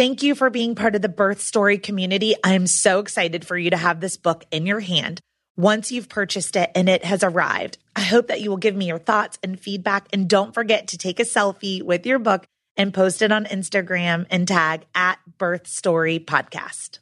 Thank you for being part of the birth story community. I am so excited for you to have this book in your hand once you've purchased it and it has arrived. I hope that you will give me your thoughts and feedback. And don't forget to take a selfie with your book and post it on Instagram and tag at Birth Story Podcast.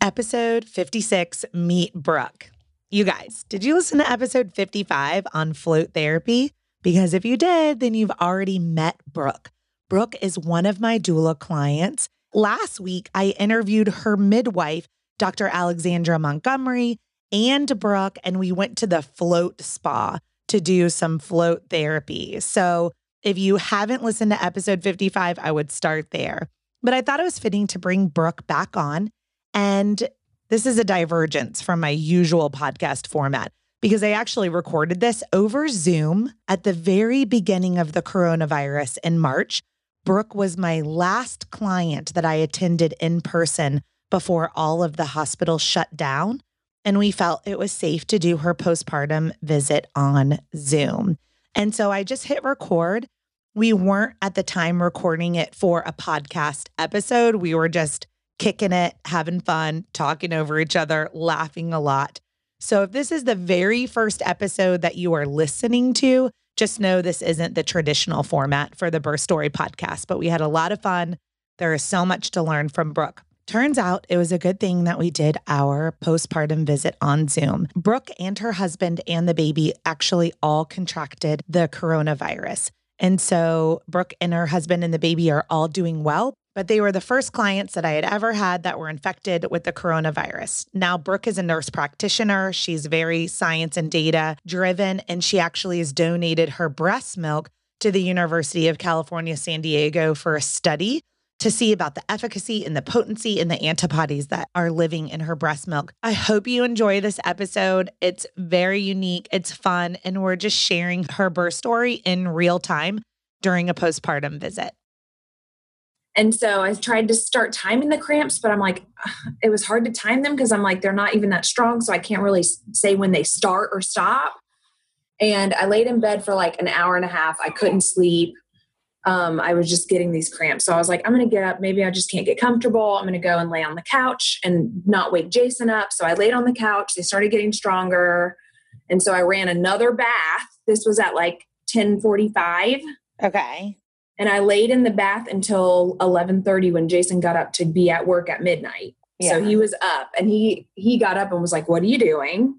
Episode 56 Meet Brooke. You guys, did you listen to episode 55 on float therapy? Because if you did, then you've already met Brooke. Brooke is one of my doula clients. Last week, I interviewed her midwife, Dr. Alexandra Montgomery, and Brooke, and we went to the Float Spa to do some float therapy. So if you haven't listened to episode 55, I would start there. But I thought it was fitting to bring Brooke back on. And this is a divergence from my usual podcast format because I actually recorded this over Zoom at the very beginning of the coronavirus in March. Brooke was my last client that I attended in person before all of the hospitals shut down. And we felt it was safe to do her postpartum visit on Zoom. And so I just hit record. We weren't at the time recording it for a podcast episode. We were just kicking it, having fun, talking over each other, laughing a lot. So if this is the very first episode that you are listening to, just know this isn't the traditional format for the Birth Story podcast, but we had a lot of fun. There is so much to learn from Brooke. Turns out it was a good thing that we did our postpartum visit on Zoom. Brooke and her husband and the baby actually all contracted the coronavirus. And so Brooke and her husband and the baby are all doing well, but they were the first clients that I had ever had that were infected with the coronavirus. Now, Brooke is a nurse practitioner. She's very science and data driven, and she actually has donated her breast milk to the University of California, San Diego for a study to see about the efficacy and the potency and the antibodies that are living in her breast milk. I hope you enjoy this episode. It's very unique, it's fun, and we're just sharing her birth story in real time during a postpartum visit. And so I tried to start timing the cramps, but I'm like, it was hard to time them because I'm like, they're not even that strong. So I can't really say when they start or stop. And I laid in bed for like an hour and a half. I couldn't sleep. Um, I was just getting these cramps. So I was like, I'm going to get up. Maybe I just can't get comfortable. I'm going to go and lay on the couch and not wake Jason up. So I laid on the couch. They started getting stronger. And so I ran another bath. This was at like 1045. Okay and I laid in the bath until 11:30 when Jason got up to be at work at midnight. Yeah. So he was up and he he got up and was like, "What are you doing?"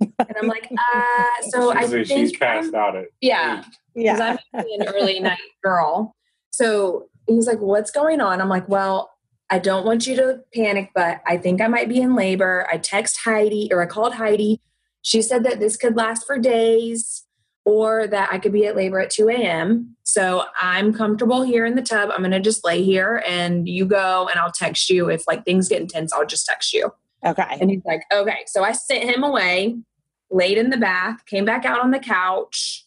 and I'm like, uh, so I think she's passed I'm, out at yeah, yeah, I'm an early night girl. So he's like, "What's going on?" I'm like, "Well, I don't want you to panic, but I think I might be in labor." I text Heidi or I called Heidi. She said that this could last for days or that I could be at labor at 2 a.m. So I'm comfortable here in the tub. I'm going to just lay here and you go and I'll text you. If like things get intense, I'll just text you. Okay. And he's like, okay. So I sent him away, laid in the bath, came back out on the couch,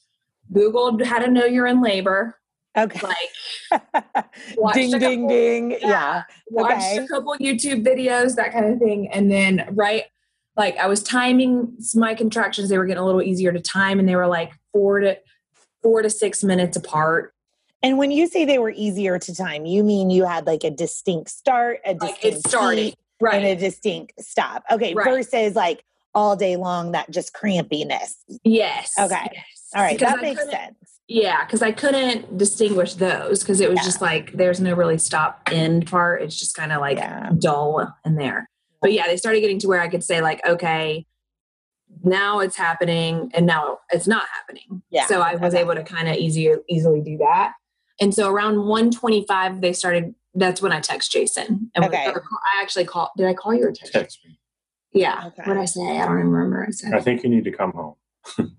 Googled how to know you're in labor. Okay. Like, ding, ding, couple, ding. Yeah. yeah. Watched okay. a couple YouTube videos, that kind of thing. And then, right, like I was timing my contractions, they were getting a little easier to time and they were like four to four to six minutes apart. And when you say they were easier to time, you mean you had like a distinct start, a distinct like it started, right. and a distinct stop. Okay, right. versus like all day long that just crampiness. Yes. Okay. Yes. All right, because that I makes sense. Yeah, because I couldn't distinguish those because it was yeah. just like there's no really stop end part. It's just kind of like yeah. dull in there. But yeah, they started getting to where I could say like, okay, now it's happening and now it's not happening. Yeah. So I was able to kind of easier easily do that. And so around 125 they started that's when I text Jason. And okay. I actually called did I call you or text? Text me. Yeah. Okay. What did I say? I don't remember. I said I think you need to come home.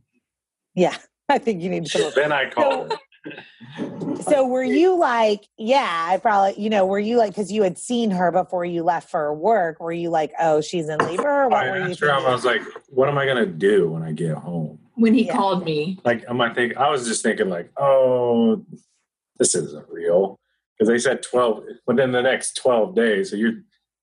yeah. I think you need to come home. then I called her so were you like, yeah, I probably, you know, were you like, because you had seen her before you left for work, were you like, oh, she's in labor? what I were you I was like, what am I going to do when I get home? When he yeah. called me. Like, am I thinking, I was just thinking like, oh, this isn't real. Because they said 12, within the next 12 days. So you're,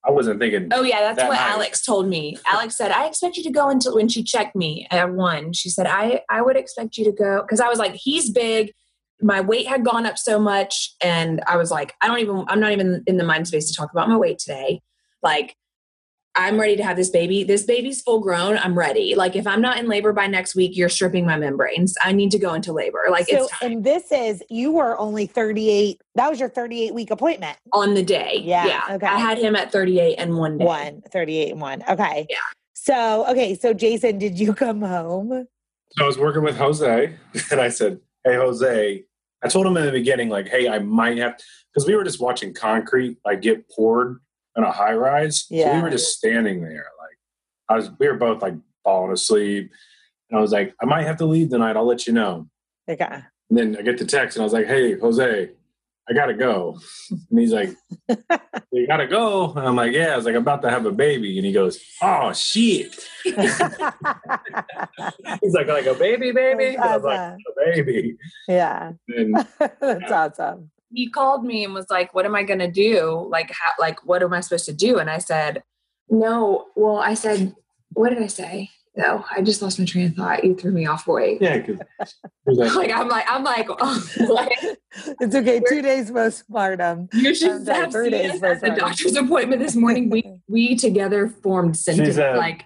I wasn't thinking. Oh yeah, that's that what night. Alex told me. Alex said, "I expect you to go until when she checked me at one." She said, "I I would expect you to go because I was like, he's big my weight had gone up so much and i was like i don't even i'm not even in the mind space to talk about my weight today. Like i'm ready to have this baby. This baby's full grown. I'm ready. Like if i'm not in labor by next week you're stripping my membranes. I need to go into labor. Like so, it's time. and this is you were only 38 that was your 38 week appointment. On the day. Yeah, yeah. okay. I had him at 38 and one day. One 38 and one okay. Yeah. So okay so jason did you come home? So i was working with jose and i said hey jose I told him in the beginning, like, hey, I might have because we were just watching concrete like get poured in a high rise. Yeah. So we were just standing there, like I was. We were both like falling asleep. And I was like, I might have to leave tonight. I'll let you know. Okay. And then I get the text and I was like, Hey, Jose, I gotta go. And he's like, You gotta go. And I'm like, Yeah, I was like, I'm about to have a baby. And he goes, Oh shit. He's like, like a baby, baby. And I was like, a baby. yeah. And That's awesome. he called me and was like, "What am I going to do? Like, how, like, what am I supposed to do?" And I said, "No." Well, I said, "What did I say?" No, I just lost my train of thought. You threw me off. Wait. yeah, because like, Like I'm like I'm like, oh, It's okay. Two days postpartum. you I'm should have three seen us at the doctor's appointment this morning. We we together formed sentence. said- like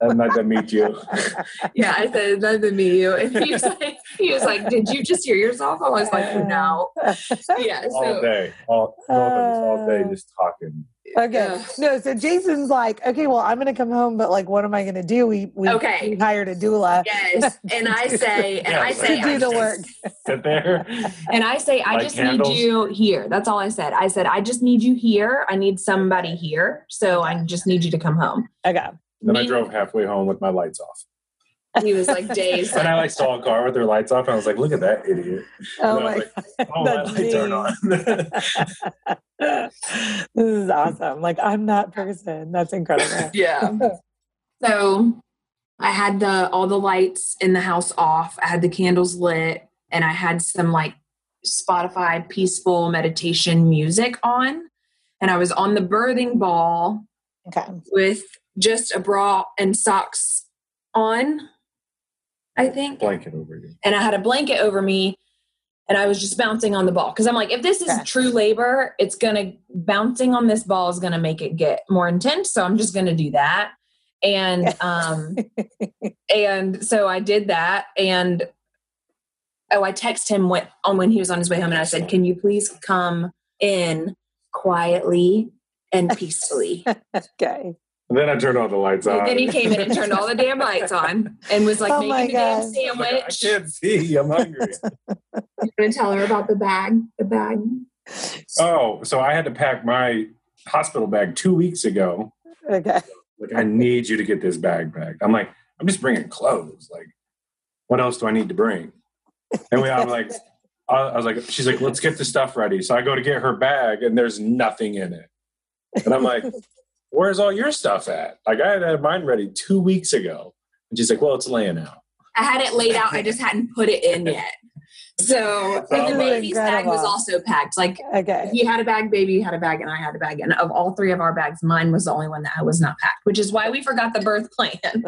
I'd like to meet you. yeah, I said nice to meet you, and he was like he was like, did you just hear yourself? I was like, no. Yeah. all day, all, no, all day, Uh, just talking. Okay. Ugh. No, so Jason's like, okay, well, I'm gonna come home, but like, what am I gonna do? We we, Okay. we hired a doula. yes, and I say, and Yeah, I to say, do I the just- work. Sit there. And I say, I just candles? need you here. That's all I said. I said, I just need you here. I need somebody here. So I just need you to come home. Okay. Then I drove halfway home with my lights off. He was like, dazed. And I like saw a car with their lights off, and I was like, "Look at that idiot!" Oh And my was like, "Oh, my lights aren't on." this is awesome. Like I'm that person. That's incredible. yeah. So I had the all the lights in the house off. I had the candles lit, and I had some like Spotify peaceful meditation music on. And I was on the birthing ball Okay. with just a bra and socks on. I think. Blanket over you. and I had a blanket over me and I was just bouncing on the ball because I'm like, if this is Okay. true labor, it's gonna bouncing on this ball is gonna make it get more intense. So I'm just gonna do that. And um and so I did that and oh I texted him when on when he was on his way home and I said, Can you please come in quietly and peacefully? okay. And then I turned all the lights on. and then he came in and turned all the damn lights on and was like Oh making the damn God. I like, I can't see. I'm hungry. I'm gonna tell her about the bag. The bag. oh, so I had to pack my hospital bag two weeks ago. Okay. Like, I need you to get this bag back. I'm like, I'm just bringing clothes. Like, what else do I need to bring? And we, I'm like, I I was like, she's like, let's get the stuff ready. So I go to get her bag, and there's nothing in it. And I'm like, where's all your stuff at? Like, I had mine ready two weeks ago. And she's like, well, it's laying out. I had it laid out. I just hadn't put it in yet. So, and the Oh, baby's bag was also packed. Like Okay. he had a bag, baby had a bag, and I had a bag. And of all three of our bags, mine was the only one that was not packed, which is why we forgot the birth plan.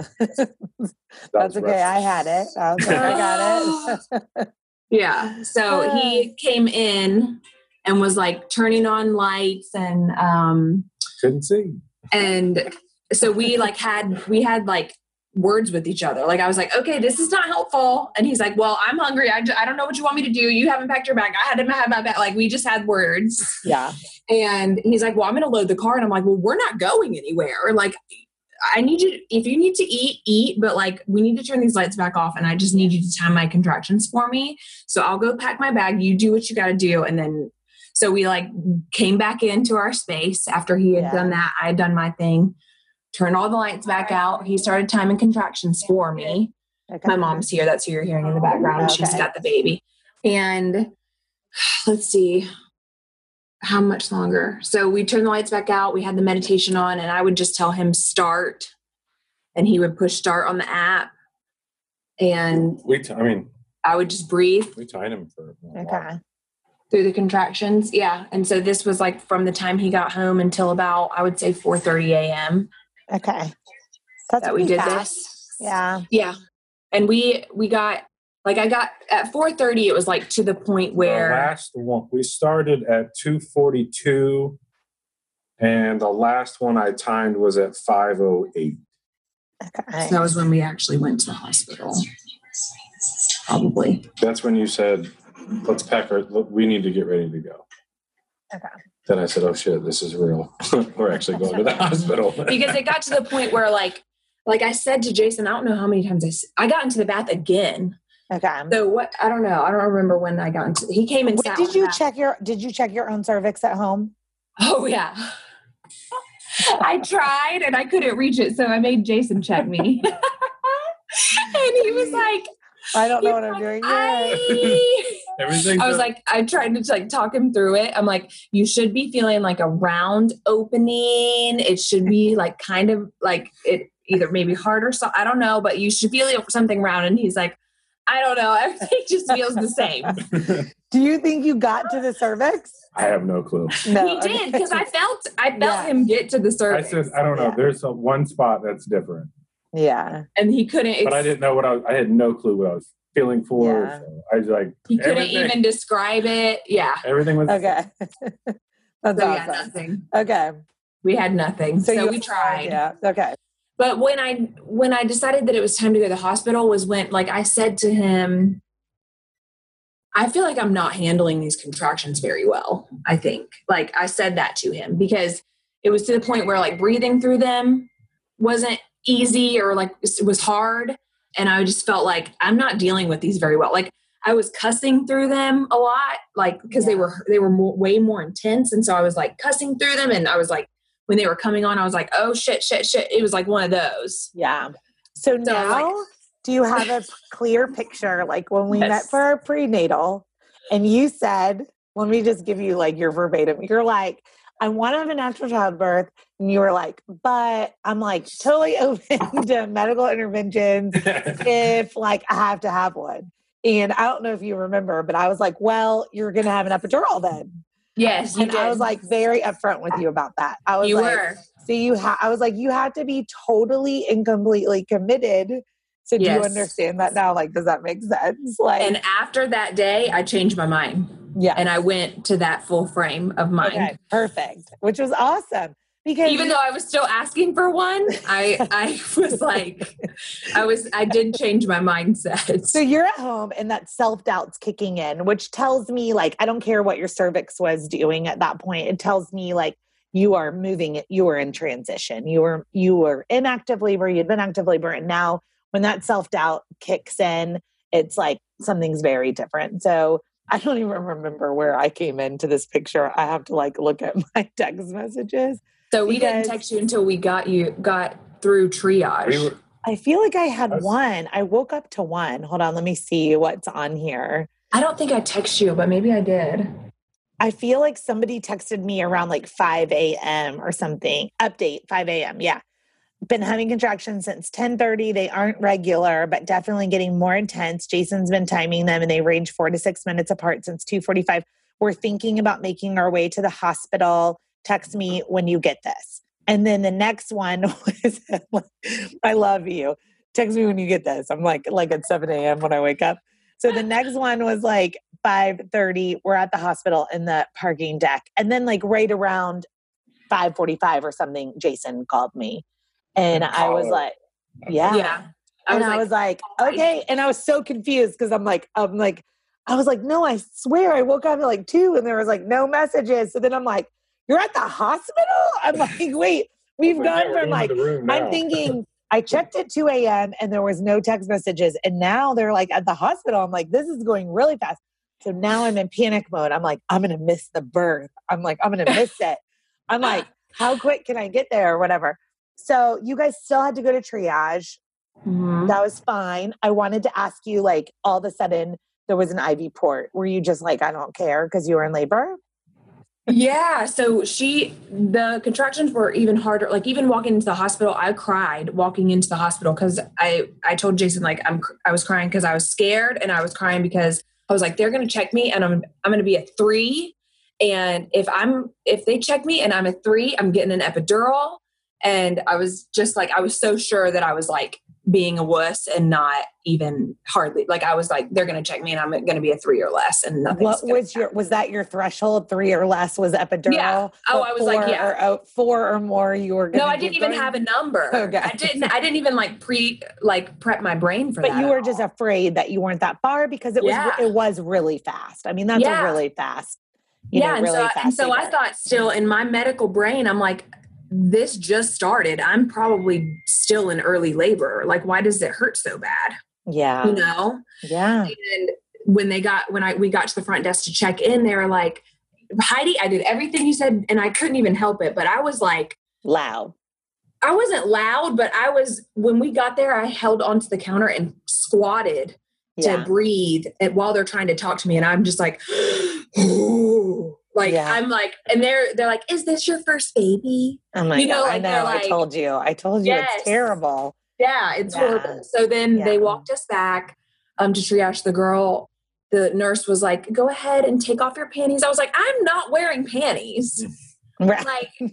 That's okay. I had it. I was like, I got it. yeah. So he came in and was like turning on lights and um Couldn't see. And so we like had we had like words with each other. Like i was like okay this is not helpful. And he's like well i'm hungry. I I don't know what you want me to do. You haven't packed your bag. I had to have my bag. Like we just had words. Yeah. and he's like well i'm gonna load the car. And i'm like well we're not going anywhere. Like i need you if you need to eat eat. But like we need to turn these lights back off and i just need you to time my contractions for me. So i'll go pack my bag. You do what you got to do and then so we like came back into our space after he had Yeah. done that i had done my thing turned all the lights back out he started timing contractions for me Okay. my mom's here. That's who you're hearing in the background. She's got the baby. And let's see how much longer. So we turned the lights back out. We had the meditation on, and I would just tell him start, and he would push start on the app, and We, t- I mean, I would just breathe we tied him for a while. Okay. Through the contractions. Yeah. And so this was like from the time he got home until about I would say 4:30 a.m. Okay. That's that we did fast. this. Yeah. Yeah. And we we got like I got at 4:30 it was like to the point where The last one, we started at 242, and the last one I timed was at 508. Okay. so that was when we actually went to the hospital. Probably. That's when you said, let's pack our, we need to get ready to go. Okay. Then I said, oh shit, this is real. We're actually going to the hospital. Because it got to the point where like like I said to Jason, I don't know how many times i, I got into the bath again. Okay. So what I don't know. I don't remember when I got into he came and Wait, did you check your did you check your own cervix at home? Oh yeah. I tried and I couldn't reach it, so I made Jason check me. and he was like, I don't know what I'm like, doing yet. I, Everything. I was like, I tried to like talk him through it. I'm like, you should be feeling like a round opening. It should be like kind of like it either maybe hard or so. I don't know, but you should feel something round. And he's like, I don't know. Everything just feels the same. Do you think you got to the cervix? I have no clue. No. he did because I felt I felt Yeah. him get to the cervix. I said, I don't know. Yeah. There's a, one spot that's different, Yeah. and he couldn't. but I didn't know what I was. I had no clue what I was feeling for. Yeah. So I was like, He couldn't everything- even describe it. Yeah. Everything was Okay. That's So yeah, awesome. nothing. Okay. We had nothing. So, you we tried. Yeah. Okay. But when I when I decided that it was time to go to the hospital was when like I said to him, I feel like I'm not handling these contractions very well. I think. Like I said that to him because it was to the point where like breathing through them wasn't easy or like it was hard. And I just felt like I'm not dealing with these very well. Like I was cussing through them a lot, like because they were they were more, way more intense, and so I was like cussing through them, and I was like, when they were coming on, I was like, oh shit, shit, shit. It was like one of those. Yeah. So So, now, like- do you have a clear picture? Like when we met for our prenatal, and you said, let me just give you like your verbatim. You're like, I want to have a natural childbirth. And you were like, but I'm like totally open to medical interventions if like I have to have one. And I don't know if you remember, but I was like, well, you're going to have an epidural then. Yes, you and did. I was like very upfront with you about that. I was you like, were. so you ha- I was like, you have to be totally and completely committed. So do you understand that now? Like, does that make sense? Like, And after that day, I changed my mind yeah. and I went to that full frame of mind. okay, perfect. Which was awesome because Even though I was still asking for one, I I was like, I was I did change my mindset. so you're at home and that self doubt's kicking in, which tells me like I don't care what your cervix was doing at that point. It tells me like you are moving it. You were in transition. You were you were in active labor. You'd been active labor, and now when that self doubt kicks in, it's like something's very different. So I don't even remember where I came into this picture. I have to like look at my text messages. so we because- didn't text you until we got you got through triage. we were, I feel like I had one. I woke up to one. Hold on, let me see what's on here. I don't think I text you, but maybe I did. I feel like somebody texted me around like 5 a.m. or something. Update 5 a.m. Yeah. Been having contractions since 10:30. They aren't regular, but definitely getting more intense. Jason's been timing them and they range four to six minutes apart since 2:45. We're thinking about making our way to the hospital. Text me when you get this. And then the next one was I love you. Text me when you get this. I'm like like at 7 a.m. when I wake up. So the next one was like 5:30. We're at the hospital in the parking deck. And then like right around 5:45 or something, Jason called me. And I was like, yeah. Yeah. I and was I like, was like, "Oh, okay. And I was so confused because I'm like, I'm like, I was like, no, I swear I woke up at like two and there was like no messages. So then I'm like, you're at the hospital? I'm like, wait, we've gone we're from like to the room I'm thinking I checked at 2 a.m. and there was no text messages. And now they're like at the hospital. I'm like, this is going really fast. So now I'm in panic mode. I'm like, I'm going to miss the birth. I'm like, I'm going to miss it. I'm like, how quick can I get there or whatever? So you guys still had to go to triage. Mhm. That was fine. I wanted to ask you, like, all of a sudden there was an IV port. Were you just like, I don't care because you were in labor? Yeah, so she the contractions were even harder. Like even walking into the hospital, I cried walking into the hospital because I I told Jason like I'm I was crying because I was scared and I was crying because I was like they're gonna check me and I'm I'm gonna be a three and if I'm if they check me and I'm a three I'm getting an epidural and I was just like I was so sure that I was like being a wuss and not even hardly like I was like they're gonna check me and I'm gonna be a three or less and nothing. What was your was that your threshold? Three or less was epidural? Yeah. Oh, I was like, yeah. Or, oh, four or more, you were. No, I didn't even have a number. Okay. I didn't. I didn't even like pre like prep my brain for But that. But you were just all. afraid that you weren't that far because it was Yeah. it was really fast. I mean, that's Yeah. a really fast. You yeah, know, and really so, and so I thought still in my medical brain, I'm like, this just started. I'm probably still in early labor. Like, why does it hurt so bad? yeah, You know. yeah. And when they got when I we got to the front desk to check in, they were like, Heidi, I did everything you said, and I couldn't even help it. But I was like. Loud. I wasn't loud, but I was when we got there, I held onto the counter and squatted to breathe and while they're trying to talk to me and i'm just like "Ooh." Like Yeah. i'm like and they're they're like is this your first baby Oh my You know, God. I know. they're I told you. I told you Yes. it's terrible. yeah it's Yeah. horrible so then they walked us back um to triage the girl the nurse was like go ahead and take off your panties i was like i'm not wearing panties Right. like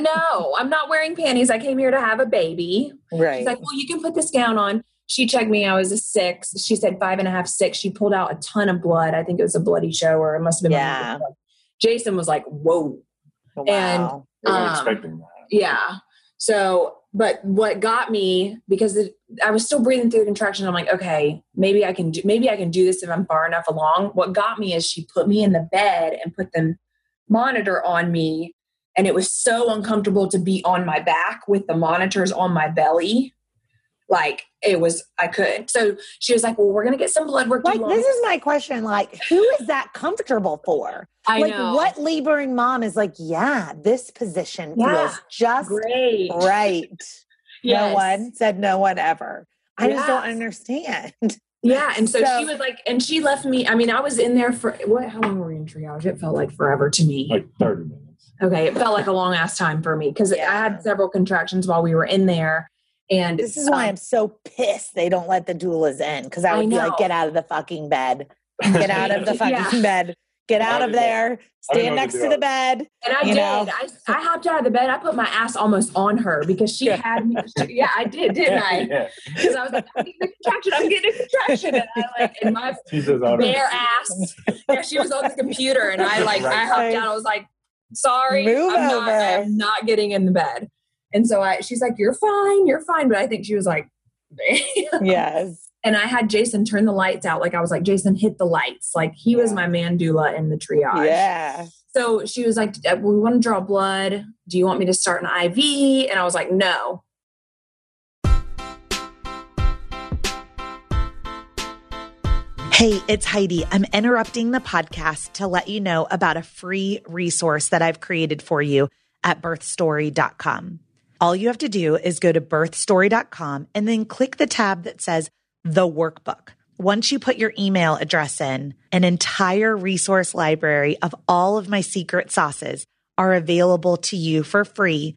no i'm not wearing panties i came here to have a baby right. She's like, well, you can put this gown on. She checked me. I was a six. She said five and a half, six. She pulled out a ton of blood. I think it was a bloody show, or it must have been. Yeah. Blood. Jason was like, whoa. wow. I wasn't Um, expecting that. Yeah. So, but what got me because it, I was still breathing through the contraction. I'm like, okay, maybe I can do. Maybe I can do this if I'm far enough along. What got me is she put me in the bed and put the monitor on me, and it was so uncomfortable to be on my back with the monitors on my belly. Like it was, I couldn't. So she was like, "Well, we're gonna get some blood work." Do Like this is my question. Like, who is that comfortable for? I like, know. what laboring mom is like? Yeah, this position Yeah. feels just Great. right. No one said no one ever. I just don't understand. Yeah, and so, So- she was like, and she left me. I mean, I was in there for what? How long were we in triage? It felt like forever to me. Like 30 minutes. okay, it felt like a long ass time for me because I had several contractions while we were in there, and This is why um, I'm so pissed they don't let the doulas in because I I would be like, get out of the fucking bed. Get out of the fucking Yeah. bed. Get out of there. Stand next to to the bed. and I you did. know. I, I hopped out of the bed. I put my ass almost on her because she Yeah. had me. Yeah, I did, didn't I? yeah. Because I was like, I'm getting a contraction. I'm getting a contraction, and I like, and my She says, all right. bare ass. Yeah, she was on the computer, and I like, I hopped Right. out. I was like, sorry, Move I'm not. I'm not getting in the bed. And so I, she's like, you're fine, you're fine. But I think she was like, Yes. And I had Jason turn the lights out. Like I was like, Jason, hit the lights. Like he was my man doula in the triage. Yeah. So she was like, "Uh, we want to draw blood. Do you want me to start an IV? And I was like, no. Hey, it's Heidi. I'm interrupting the podcast to let you know about a free resource that I've created for you at birthstory.com. All you have to do is go to birthstory.com and then click the tab that says the workbook. Once you put your email address in, an entire resource library of all of my secret sauces are available to you for free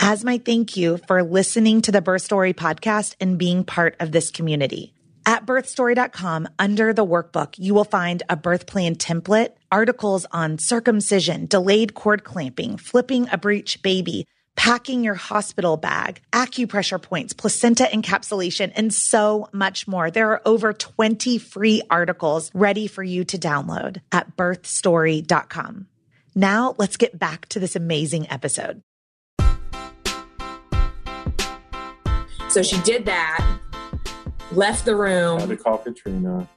as my thank you for listening to the Birth Story podcast and being part of this community. At birthstory.com, under the workbook, you will find a birth plan template, articles on circumcision, delayed cord clamping, flipping a breech baby, packing your hospital bag, acupressure points, placenta encapsulation, and so much more. There are over 20 free articles ready for you to download at birthstory.com. Now let's get back to this amazing episode. So she did that, left the I had to call Katrina.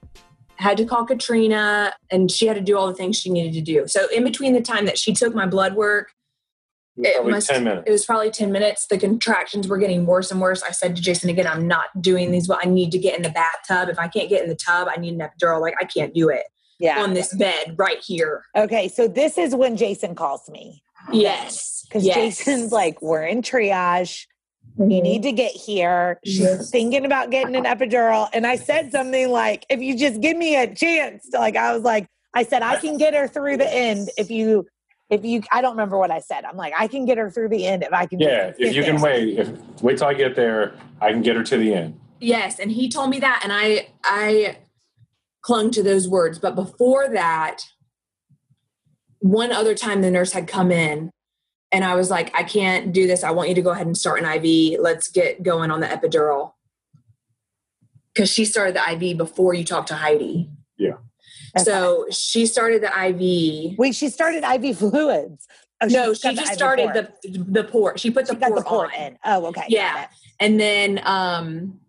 had to call Katrina, and she had to do all the things she needed to do. So in between the time that she took my blood work, It was It probably must- 10 minutes. it was probably 10 minutes. The contractions were getting worse and worse. I said to Jason again, I'm not doing these. Well, I need to get in the bathtub. If I can't get in the tub, I need an epidural. Like I can't do it Yeah. on this bed right here. Okay. So this is when Jason calls me. Yes. Because Yes. Jason's like, we're in triage. Mhm. You need to get here. She's Yes. thinking about getting an epidural. And I said something like, if you just give me a chance, like I was like, I said, I can get her through the end if you, if you, I don't remember what I said. I'm like, I can get her through the end if I can. Yeah, just if get you can wait, if wait till I get there, I can get her to the end. Yes, and he told me that, and I I clung to those words. But before that, one other time the nurse had come in, and I was like, I can't do this. I want you to go ahead and start an IV. Let's get going on the epidural. Because she started the IV before you talked to Heidi. Okay. So she started the IV. Wait, she started IV fluids. Oh, no, she just IV started port. the the port. She put the She port, the port on. in. Oh, okay. Yeah. And then, um,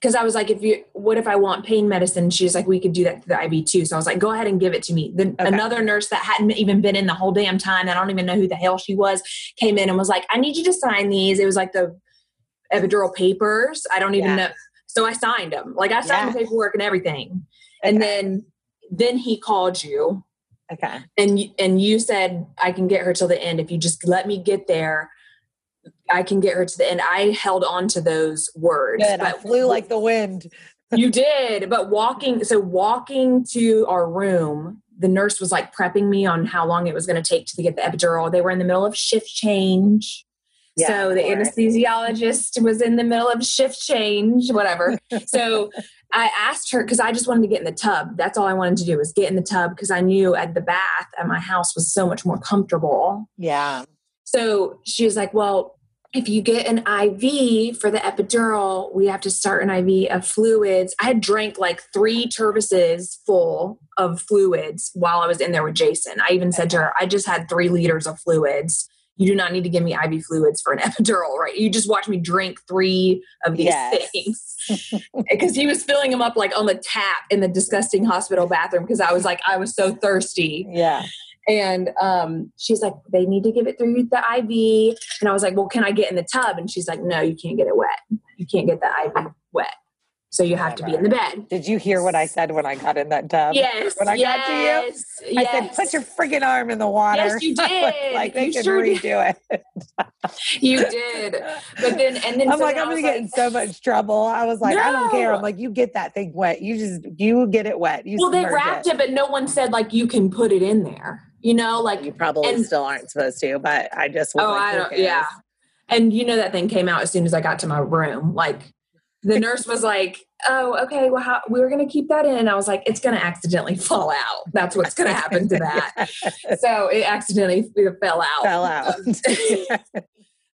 because I was like, if you, what if I want pain medicine? She's like, we could do that to the IV too. So I was like, go ahead and give it to me. Then Okay. another nurse that hadn't even been in the whole damn time, I don't even know who the hell she was, came in and was like, I need you to sign these. It was like the epidural papers. I don't even Yeah. know. So I signed them. Like I signed Yeah. the paperwork and everything. And then, then he called you Okay. and you, and you said I can get her till the end if you just let me get there. I can get her to the end. I held on to those words. Good. I flew like the wind. you did, but walking, so walking to our room, the nurse was like prepping me on how long it was going to take to get the epidural. They were in the middle of shift change. Yeah, so the anesthesiologist was in the middle of shift change, whatever. so I asked her because I just wanted to get in the tub. That's all I wanted to do was get in the tub because I knew at the bath at my house was so much more comfortable. Yeah. So she was like, Well, if you get an IV for the epidural, we have to start an IV of fluids. I had drank like three Tervises full of fluids while I was in there with Jason. I even said to her, I just had three liters of fluids. You do not need to give me IV fluids for an epidural, right? You just watch me drink three of these Yes. things. Because he was filling them up like on the tap in the disgusting hospital bathroom because I was like, I was so thirsty. Yeah. And um, she's like, they need to give it through the IV. And I was like, well, can I get in the tub? And she's like, no, you can't get it wet. You can't get the IV wet. So you have to be in the bed. Did you hear what I said when I got in that tub? Yes. When I got to you? yes, I said, put your freaking arm in the water. Yes, you did. like they You can sure did. redo it. You did. But then, and then I'm so like, I'm gonna get in like- so much trouble. I was like, I don't care. I'm like, you get that thing wet. You just you get it wet. You Well, they wrapped it, but no one said like you can put it in there. You know, like You probably And- still aren't supposed to, but I just was Oh, like, I don't. Yeah. And you know that thing came out as soon as I got to my room. Like the nurse was like, "Oh, okay. Well, how, we were going to keep that in." And I was like, "It's going to accidentally fall out. That's what's going to happen to that." so it accidentally fell out. Fell out. Um,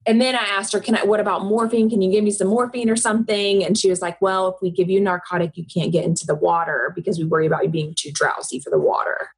and then I asked her, "Can I? What about morphine? Can you give me some morphine or something?" And she was like, "Well, if we give you narcotic, you can't get into the water because we worry about you being too drowsy for the water."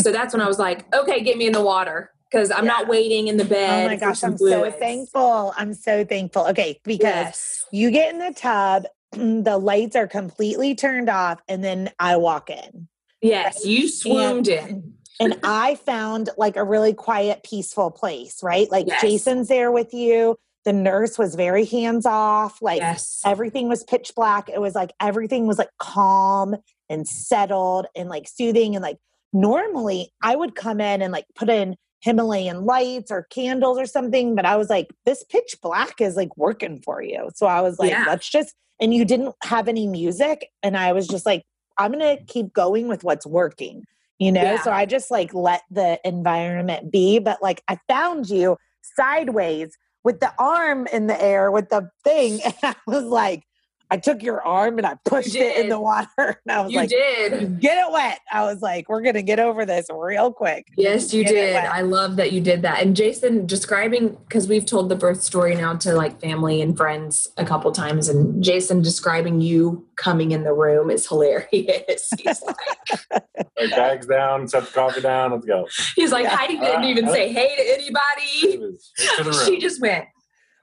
So that's when I was like, "Okay, get me in the water." Because I'm not waiting in the bed. oh my gosh, I'm so thankful. I'm so thankful. Okay, because Yes. you get in the tub, the lights are completely turned off, and then I walk in. Yes, you swooned in. and I found like a really quiet, peaceful place, right? Like Yes. Jason's there with you. The nurse was very hands off. Like Yes. everything was pitch black. It was like everything was like calm and settled and like soothing. And like normally I would come in and like put in Himalayan lights or candles or something, but I was like, this pitch black is like working for you. So I was like, Yeah. let's just, and you didn't have any music. And I was just like, I'm going to keep going with what's working you know Yeah. so i just like let the environment be but like i found you sideways with the arm in the air with the thing and i was like i took your arm and i pushed it in the water and i was You like did. get it wet i was like we're gonna get over this real quick Yes, you Get did. I love that you did that. And Jason describing because we've told the birth story now to like family and friends a couple times, and Jason describing you coming in the room is hilarious. He's like, Like bags down, set the coffee down, let's go. he's like Yeah. Heidi didn't even uh, say uh, hey to It anybody. was straight to. She just went,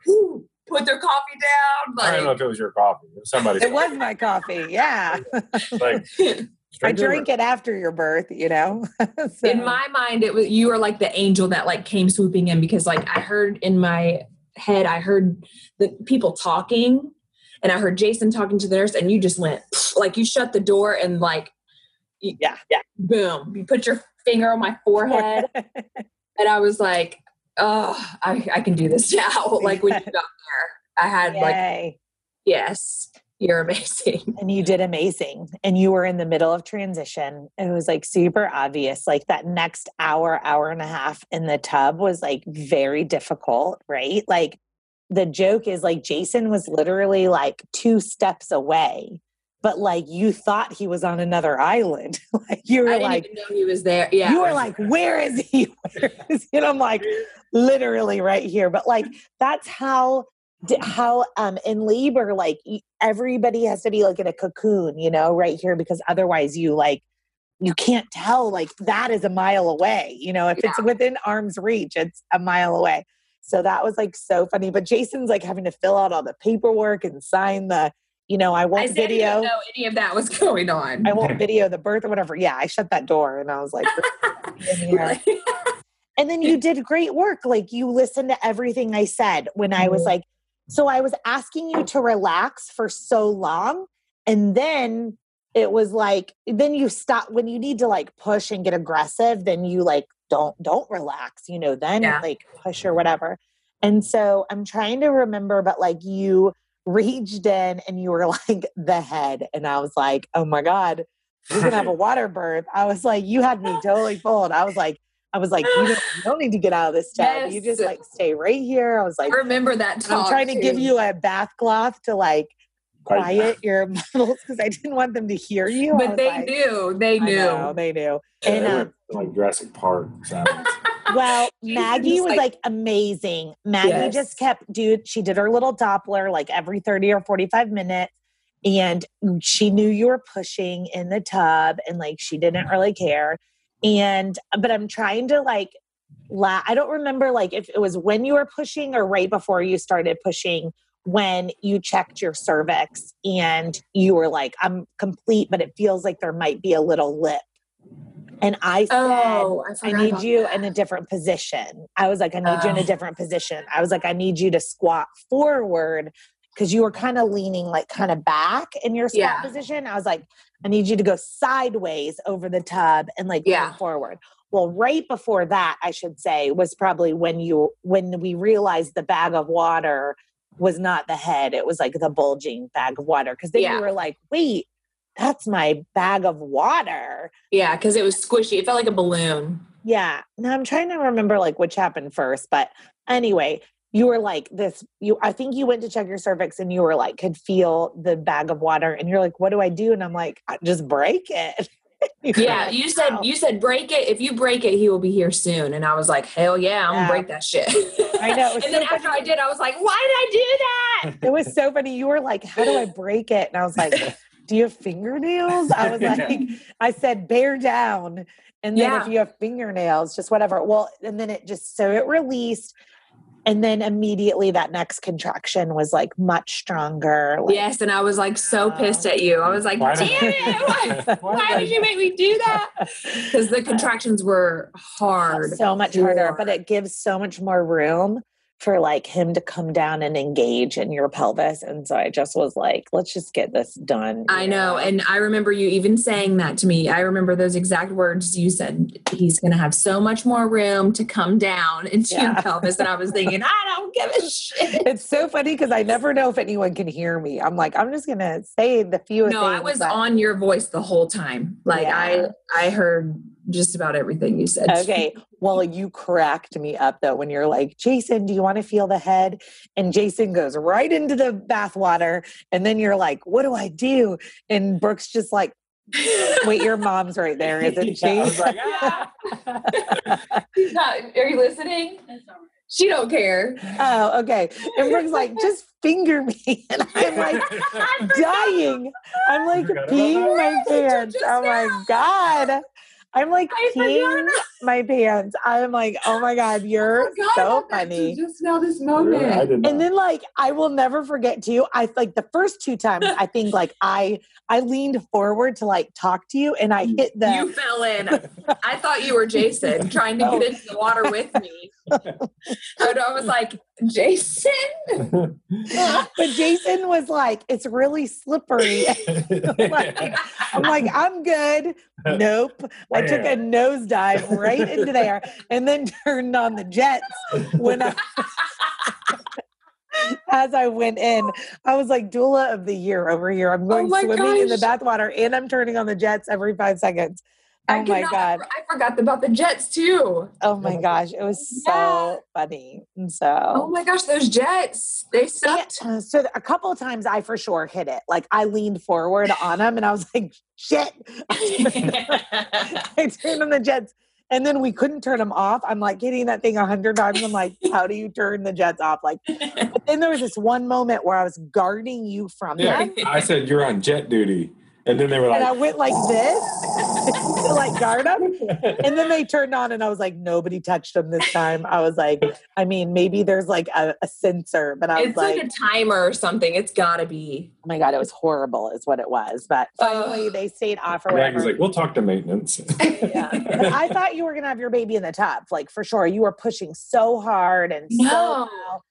"Whew," put their coffee down. I don't know if it was your coffee. It was somebody's. it was my coffee yeah like i drank it after your birth you know So- in my mind it was you were like the angel that like came swooping in because like i heard in my head i heard the people talking and i heard jason talking to the nurse and you just went like you shut the door and like Yeah, yeah. boom you put your finger on my forehead and i was like oh i, I can do this now like when you got there i had like yes you're amazing. And you did amazing and you were in the middle of transition. It was like super obvious like that next hour hour and a half in the tub was like very difficult right? Like the joke is like jason was literally like two steps away but like you thought he was on another island. Like you i were didn't like even know he was there. Yeah. You were like where is he? Where is he? and i'm like literally right here. But like that's how how um in labor like everybody has to be like in a cocoon you know right here because otherwise you like you can't tell like that is a mile away you know if it's within arm's reach it's a mile away. So that was like so funny but jason's like having to fill out all the paperwork and sign the you know i i won't didn't video even know any of that was going on i won't video the birth or whatever yeah i shut that door and i was like. And then you did great work. Like you listened to everything I said when I was Mhm. like, so I was asking you to relax for so long. And then it was like, then you stop when you need to like push and get aggressive, then you like don't don't relax, you know, then Yeah. like push or whatever. And so I'm trying to remember, but like you reached in and you were like the head. And I was like, oh my God, you're gonna have a water birth. I was like, you had me totally fooled. I was like, I was like, you don't, you don't need to get out of this tub. You just like stay right here. I was like, I remember that and talk. I'm trying to give you a bath cloth to like quiet your muscles because I didn't want them to hear you. But they like, knew. They I knew. know, they knew. Yeah, And they um, like Jurassic Park sounds. Well, Maggie was like- like, amazing. Maggie Yes. just kept, dude, she did her little Doppler like every 30 or 45 minutes. And she knew you were pushing in the tub and like she didn't really care. And, but I'm trying to like, la- I don't remember like if it was when you were pushing or right before you started pushing when you checked your cervix and you were like, I'm complete, but it feels like there might be a little lip. And I said, Oh, I, I need you that. in a different position. I was like, I need you in a different position. I was like, I need you to squat forward because you were kind of leaning like kind of back in your squat Yeah. position. I was like, I need you to go sideways over the tub and like Yeah. lean forward. Well, right before that, I should say, was probably when you when we realized the bag of water was not the head; it was like the bulging bag of water. Because then Yeah. you were like, "Wait, that's my bag of water." Yeah, because it was squishy. It felt like a balloon. Yeah. Now I'm trying to remember like which happened first, but anyway, you were like this you I think you went to check your cervix and you were like could feel the bag of water and you're like, what do I do? And I'm like, just break it. You Yeah, like, you said you said break it. If you break it, he will be here soon. And I was like, hell yeah, I'm Yeah. gonna break that shit. I know, and then so after. I did, I was like, why did I do that? it was so funny. You were like, how do I break it? And I was like, do you have fingernails? I was like, I said, bear down. And then if you have fingernails, just whatever. Well, and then it just, so it released. And then immediately that next contraction was like much stronger. Like, Yes, and I was like so pissed at you. I was like, Why damn did- it! Why, why Why did you make me do that? Because the contractions were hard. so much harder, but it gives so much more room for like him to come down and engage in your pelvis. And so I just was like, let's just get this done. I know. And I remember you even saying that to me. I remember those exact words you said. He's going to have so much more room to come down into your pelvis. And I was thinking, I don't give a shit. it's so funny because I never know if anyone can hear me. I'm like, I'm just gonna say the few. No, I was that- on your voice the whole time. Like Yeah. I, I heard just about everything you said. Okay. Well, you cracked me up though when you're like, Jason, do you want to feel the head? And Jason goes right into the bathwater. And then you're like, what do I do? And Brooke's just like, wait, your mom's right there, isn't she? Yeah, like, ah. She's not, are you listening? She don't care. oh, okay. And Brooke's like, just finger me. And I'm like, dying. I'm like forgot about peeing my that. pants. Just Oh my. God. I'm like I peeing my pants. I'm like, oh my God, oh you're so funny. Just now, this Really? I did not. And then like I will never forget too. I like the first two times I think like I I leaned forward to like talk to you and I hit the You fell in. I thought you were Jason trying to Oh. get into the water with me. And I was like, Jason? but Jason was like, it's really slippery. Like, I'm like, I'm good. Nope. I took a nosedive right into there and then turned on the jets when I as I went in. I was like doula of the year over here. I'm oh going Oh my swimming in the bathwater and I'm turning on the jets every five seconds. I Oh my cannot- god. I forgot about the Jets too. Oh my oh gosh. It was so Yeah. funny. And so Oh my gosh, those Jets. They sucked. Yeah, so a couple of times I for sure hit it. Like I leaned forward on them, and I was like, shit. I turned on the jets and then we couldn't turn them off. I'm like hitting that thing a hundred times. I'm like, how do you turn the jets off? Like, but then there was this one moment where I was guarding you from yeah, them. I said you're on jet duty, and then they were like, And I went like this to like guard them. And then they turned on and I was like, nobody touched them this time. I was like, I mean, maybe there's like a, a sensor, but I was It's like, like, a timer or something. It's gotta be. oh my God, it was horrible, is what it was. But finally, Ugh. they stayed off or Maggie's whatever. like, we'll talk to maintenance. yeah. But I thought you were gonna have your baby in the tub, like for sure. You were pushing so hard and so No. well.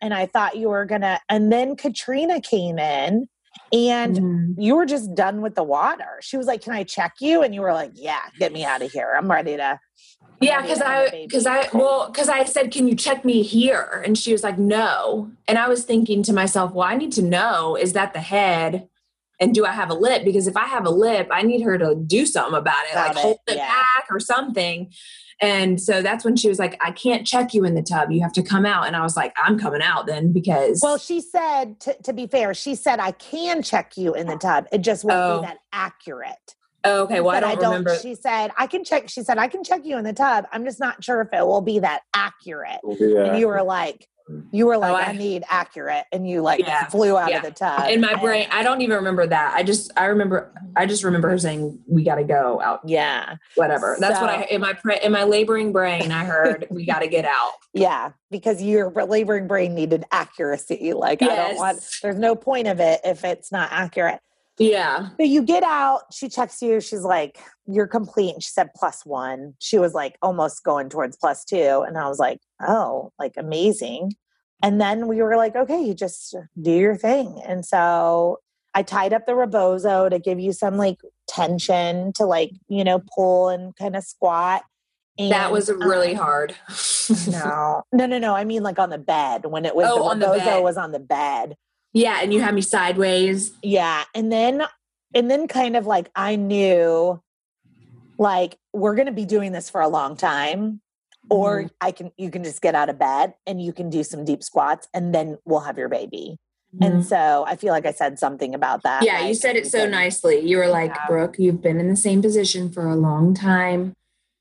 And I thought you were gonna and then Katrina came in And Mhm. you were just done with the water. She was like, Can I check you? And you were like, Yeah, get me out of here. I'm ready to. Yeah, ready to because have a I baby." because I well because I said, "Can you check me here?" And she was like, "No." And I was thinking to myself, "Well, I need to know is that the head, and do I have a lip? Because if I have a lip, I need her to do something about it, About like it, hold it yeah. back or something." And so that's when she was like, "I can't check you in the tub. You have to come out." And I was like, "I'm coming out then because." Well, she said, to, to be fair, she said, I can check you in the tub. It just won't Oh. be that accurate. Oh, okay, She well, I said, don't, remember. She said, I can check. She said, I can check you in the tub. I'm just not sure if it will be that accurate. Yeah. And uh, you were like, you were like, Oh, I, I- need accurate. And you like Yeah, flew out yeah. of the tub. in my brain, I don't even remember that. I just, I remember, I just remember her saying, "We got to go out." Yeah. Whatever. That's what I in my pre, in my laboring brain. I heard, "We got to get out." Yeah. Because your laboring brain needed accuracy. Like, I don't want, there's no point of it if it's not accurate. Yeah. So you get out, she checks you, she's like, You're complete. And she said plus one. She was like almost going towards plus two. And I was like, Oh, like amazing. And then we were like, Okay, you just do your thing. And so I tied up the rebozo to give you some like tension to like, you know, pull and kind of squat. And, That was really um, hard. No, no, no, no. I mean, like on the bed when it was Oh, the the rebozo bed. was on the bed. Yeah, and you had me sideways. Yeah. And then, and then kind of like I knew like we're going to be doing this for a long time or Mm-hmm. I can, you can just get out of bed and you can do some deep squats and then we'll have your baby. Mm-hmm. And so I feel like I said something about that. yeah, you said it so nicely. You were like, Yeah. Brooke, you've been in the same position for a long time.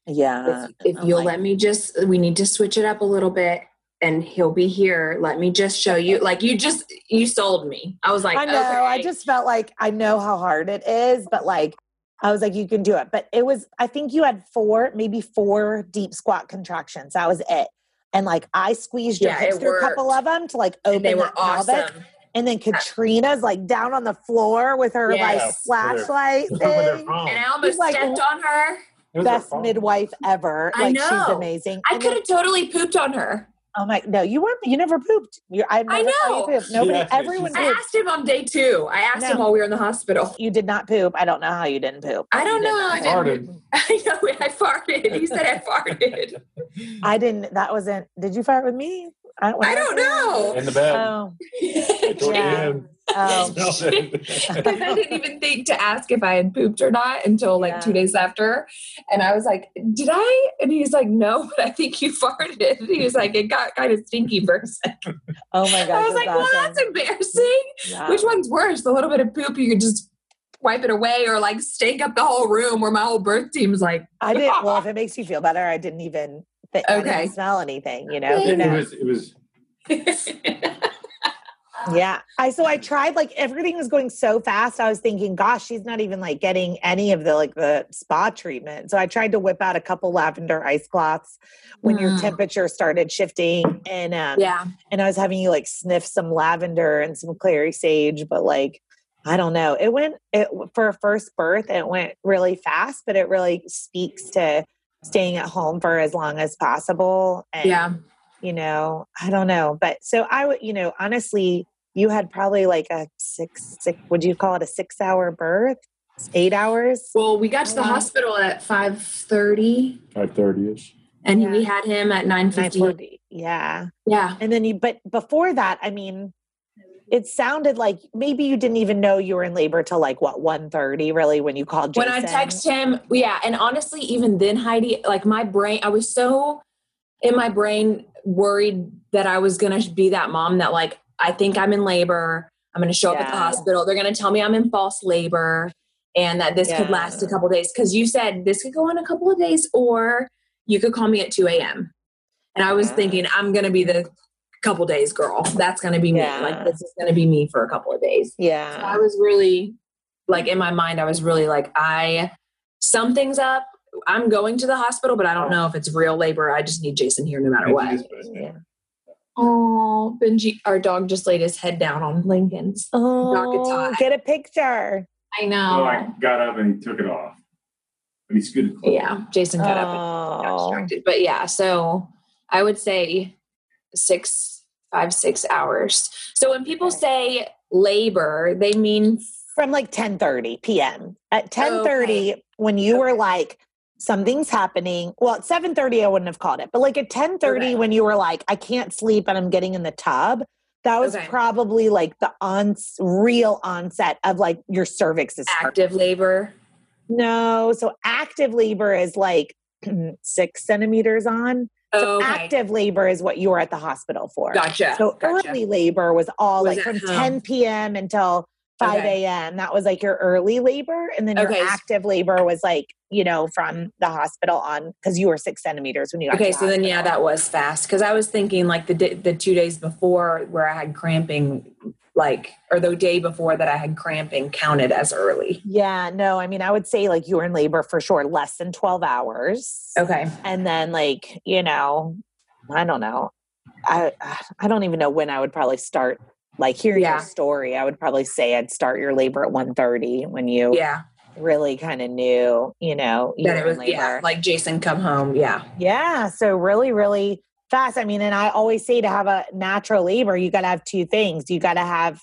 Yeah. if if you'll like- let me just, we need to switch it up a little bit. And he'll be here. Let me just show you. Like you just, you sold me. I was like, I know. I just felt like I know how hard it is, but like I was like, you can do it. But it was, I think you had four, maybe four deep squat contractions. That was it. And like I squeezed your Yeah, hips it through a couple of them to like open And they were that pelvic. awesome. And then uh Katrina's like down on the floor with her Yes. like flashlight thing. And I almost like, stepped on her. It was their Best midwife ever. I like she's amazing. I could have totally pooped on her. Oh my! No, you weren't. You never pooped. You, I I never saw you know. Nobody. Yeah, everyone she's- I pooped. asked him on day two. I asked him while we were in the hospital. You did not poop. I don't know how you didn't poop. I don't did know. not I farted. I know. I farted. He said I farted. I didn't. That wasn't. Did you fart with me? I, I don't know. In the bed. Oh, yeah. End. oh. Smelled. Because I didn't even think to ask if I had pooped or not until like Yeah. two days after. And I was like, Did I? And he's like, No, but I think you farted. And He was like, It got kind of stinky for a second. oh my god! I was like, Well, that's embarrassing. Which one's worse? The little bit of poop you could just wipe it away or like stink up the whole room where my whole birth team's like, I didn't. Well, if it makes you feel better, I didn't even. Th- I Okay. didn't smell anything. You know. Who It was. It was. Yeah. I so I tried like everything was going so fast. I was thinking, gosh, she's not even like getting any of the like the spa treatment. So I tried to whip out a couple lavender ice cloths when your Mm. temperature started shifting and um Yeah. and I was having you like sniff some lavender and some clary sage, but like I don't know. It went it for a first birth, it went really fast, but it really speaks to staying at home for as long as possible. And Yeah. You know, I don't know. But so I would, you know, honestly, you had probably like a six, six, would you call it a six hour birth? Eight hours? Well, we got to the Yeah. hospital at 5.30 Five thirty ish. and Yeah. we had him at 9.50. Yeah. Yeah. And then you, but before that, I mean, it sounded like maybe you didn't even know you were in labor till like what 1.30 really when you called Jason. When I text him, yeah, and honestly, even then, Heidi, like my brain, I was so in my brain worried that I was gonna be that mom that like I think I'm in labor. I'm gonna show up at the hospital. They're gonna tell me I'm in false labor and that this could last a couple days. Cause you said this could go on a couple of days or you could call me at 2 a.m. And I was Yeah. thinking I'm gonna be the couple days girl. That's gonna be me. Like this is gonna be me for a couple of days. So I was really like in my mind, I was really like, I something's up. I'm going to the hospital, but I don't know if it's real labor. I just need Jason here no matter what. yeah. Oh, Benji, our dog just laid his head down on Lincoln's. Oh, get a picture. I So know. I got up and he took it off. But he scooted close. yeah, Jason got up and got Oh. distracted. But yeah, so I would say six, five, six hours. So when people say labor, they mean from like 10:30 p.m. At 10:30 when you were like something's happening. Well, at 7:30 I wouldn't have called it. But like at 10:30 Okay. when you were like I can't sleep and I'm getting in the tub, that was Okay. probably like the on real onset of like your cervix is active labor. No, so active labor is like 6 centimeters on. So Oh, okay. active labor is what you were at the hospital for. Gotcha. So gotcha. early labor was all Was like from home. 10 p.m. until 5 Okay. a.m. That was like your early labor. And then your active labor was like, you know, from the hospital on because you were six centimeters when you got Okay, so the then yeah, that was fast because I was thinking like the the two days before where I had cramping, like or the day before that I had cramping counted as early. Yeah, no, I mean, I would say like you were in labor for sure less than 12 hours. Okay, And then like, you know, I don't know. I I don't even know when I would probably start like hearing Yeah. your story. I would probably say I'd start your labor at 1:30 when you yeah, really kind of knew, you know, you that it was yeah, like Jason come home. Yeah, Yeah. So really, really fast. I mean, and I always say to have a natural labor, you got to have two things. You got to have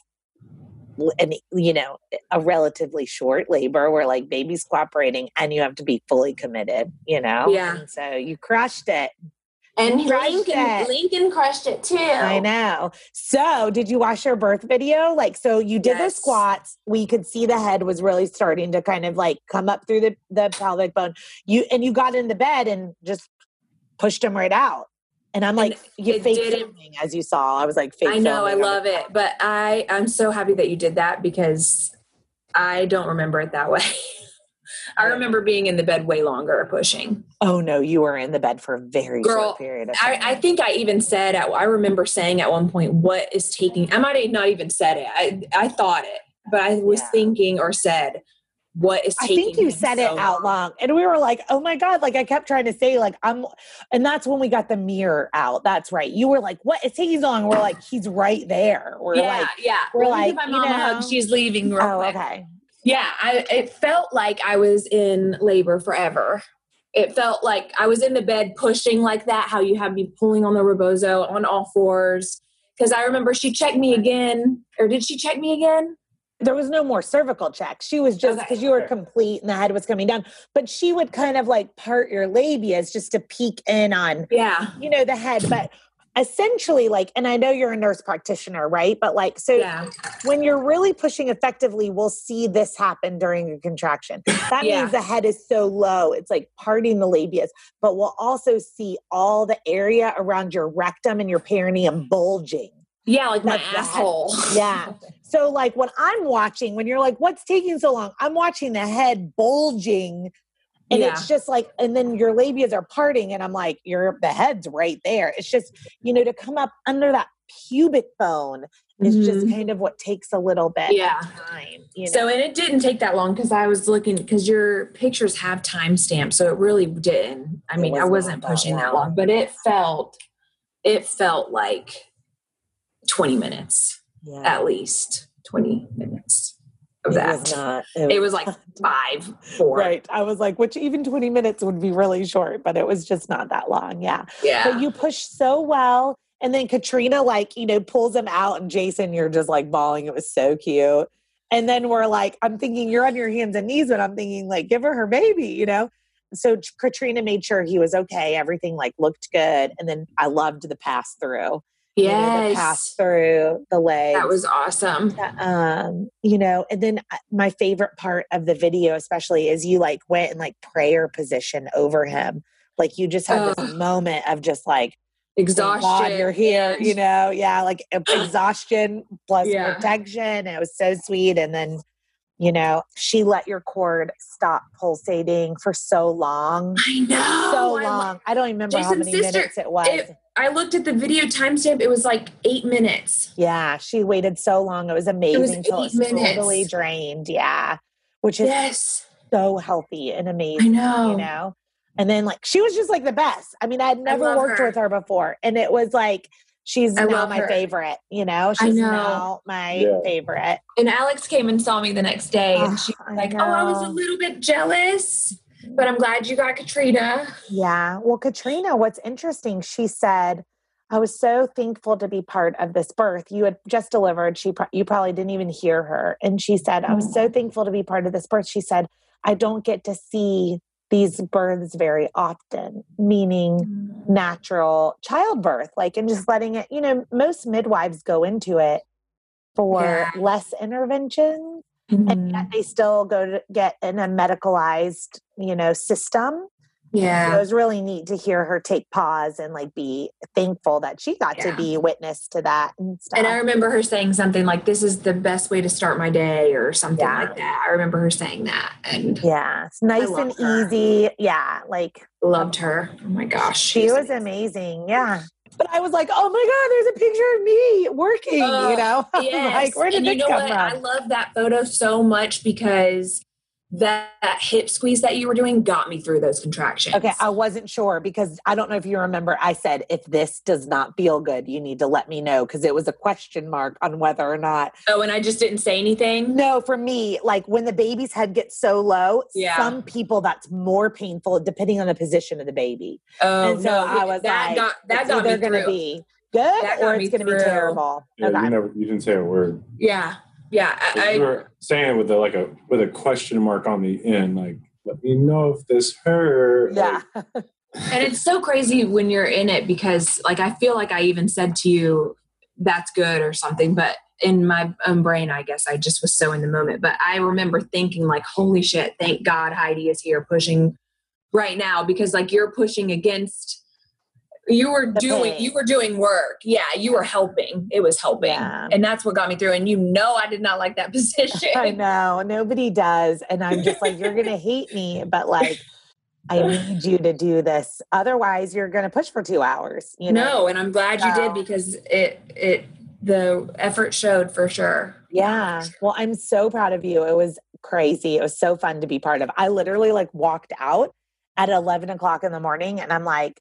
an, you know, a relatively short labor where like baby's cooperating and you have to be fully committed, you know? Yeah. And so you crushed it. And Lincoln it. Lincoln crushed it too. I know. So did you watch your birth video? Like, so you did the squats. We could see the head was really starting to kind of like come up through the, the pelvic bone. You, and you got in the bed and just pushed him right out. And I'm And like, you it fake filming as you saw. I was like, fake I know, I love it, but I I'm so happy that you did that because I don't remember it that way. I remember being in the bed way longer pushing. Oh no, you were in the bed for a very Girl, short period of time. I, I think I even said at, I remember saying at one point, "What is taking?" I might have not even said it. I I thought it, but I was Yeah. thinking or said, "What is taking? I think you said so it out loud. And we were like, oh my God. Like I kept trying to say, like, I'm and that's when we got the mirror out. That's right. You were like, what is taking so long. We're like, he's right there. We're Yeah, like, yeah. we're give like, my you mom a hug. She's leaving. Real oh, quick. okay. Yeah, I, it felt like I was in labor forever. It felt like I was in the bed pushing like that, how you have me pulling on the rebozo on all fours. Because I remember she checked me again, or did she check me again? There was no more cervical check. She was just Okay. because you were complete and the head was coming down. But she would kind of like part your labias just to peek in on Yeah, you know the head but essentially like and i know you're a nurse practitioner right but like so yeah, when you're really pushing effectively we'll see this happen during a contraction that Yeah. means the head is so low it's like parting the labias but we'll also see all the area around your rectum and your perineum bulging yeah, like my That's the head. asshole. yeah so like when i'm watching when you're like what's taking so long i'm watching the head bulging and Yeah. it's just like and then your labias are parting and i'm like your the head's right there it's just you know to come up under that pubic bone is just Mhm. kind of what takes a little bit Yeah. of time you know So and it didn't take that long because I was looking because your pictures have timestamps, so it really didn't. I mean, was I wasn't that pushing that long. long, but it felt it felt like twenty minutes yeah. at least twenty minutes of it was not it was like five, four. right i was like which even 20 minutes would be really short but it was just not that long yeah. Yeah. but you push so well and then katrina like you know pulls him out and jason you're just like bawling it was so cute. And then we're like i'm thinking you're on your hands and knees but i'm thinking like give her her baby you know? So katrina made sure he was okay everything like looked good and then i loved the pass through you know, pass through the legs That was awesome. um you know and then uh, my favorite part of the video especially is you like went in like prayer position over him like you just had this moment of just like Exhaustion. God you're here you know yeah like exhaustion plus Yeah. protection it was so sweet and then you know she let your cord stop pulsating for so long I know. so I lo- long i don't even remember how Jason's many sister- minutes it was it- I looked at the video timestamp. It was like eight minutes. yeah she waited so long it was amazing eight it was totally minutes. drained yeah which is Yes. so healthy and amazing. I know. you know? And then like she was just like the best. I mean, I'd never worked her. with her before. And it was like she's I now my her. favorite, you know? I She's know. now my Yeah. favorite. And Alex came and saw me the next day, and Oh, she ah, was like, "Oh, I was a little bit jealous, but I'm glad you got Katrina." Yeah. Well, Katrina, what's interesting, she said, I was so thankful to be part of this birth. You had just delivered. She, pro- you probably didn't even hear her, and she said, "I was mm. so thankful to be part of this birth." She said, "I don't get to see these births very often, meaning natural childbirth, like, and just letting it. You know, most midwives go into it for Yeah. less intervention, and Mhm. yet they still go to get in a medicalized, you know, system." So it was really neat to hear her take pause and like be thankful that she got to be witness to that and stuff. And I remember her saying something like, This is the best way to start my day, or something Yeah. like that. I remember her saying that and yeah, it's nice and her. easy. Yeah, like loved her. Oh my gosh. she was amazing. Yeah. But I was like, oh my God, there's a picture of me working, you Oh, know? Yes. like, where did and this you know come what? from? I love that photo so much because that, that hip squeeze that you were doing got me through those contractions. Okay, I wasn't sure because I don't know if you remember. I said, if this does not feel good, you need to let me know because it was a question mark on whether or not. oh, and I just didn't say anything. No, for me, like when the baby's head gets so low, Yeah. some people that's more painful depending on the position of the baby. Oh and so no, I was that like, got that it's got me either going to be good That or it's going to be terrible. Yeah, okay. you never you didn't say a word. Yeah, yeah. I, you were saying it with a, like a with a question mark on the end, like let me know if this hurt. yeah. and it's so crazy when you're in it because, like, I feel like I even said to you, "That's good" or something, but in my own brain, I guess I just was so in the moment. But I remember thinking, like, "Holy shit! Thank God Heidi is here pushing right now because, like, you're pushing against." You were doing you were doing work. Yeah, you were helping. It was helping. Yeah. And that's what got me through. And you know I did not like that position. I know nobody does, and I'm just like, you're going to hate me, but like, I need you to do this. Otherwise, you're going to push for two hours. You know? no, and I'm glad you did because it it the effort showed for sure. Yeah. Well, I'm so proud of you. It was crazy. It was so fun to be part of. I literally like walked out at 11 o'clock in the morning and I'm like,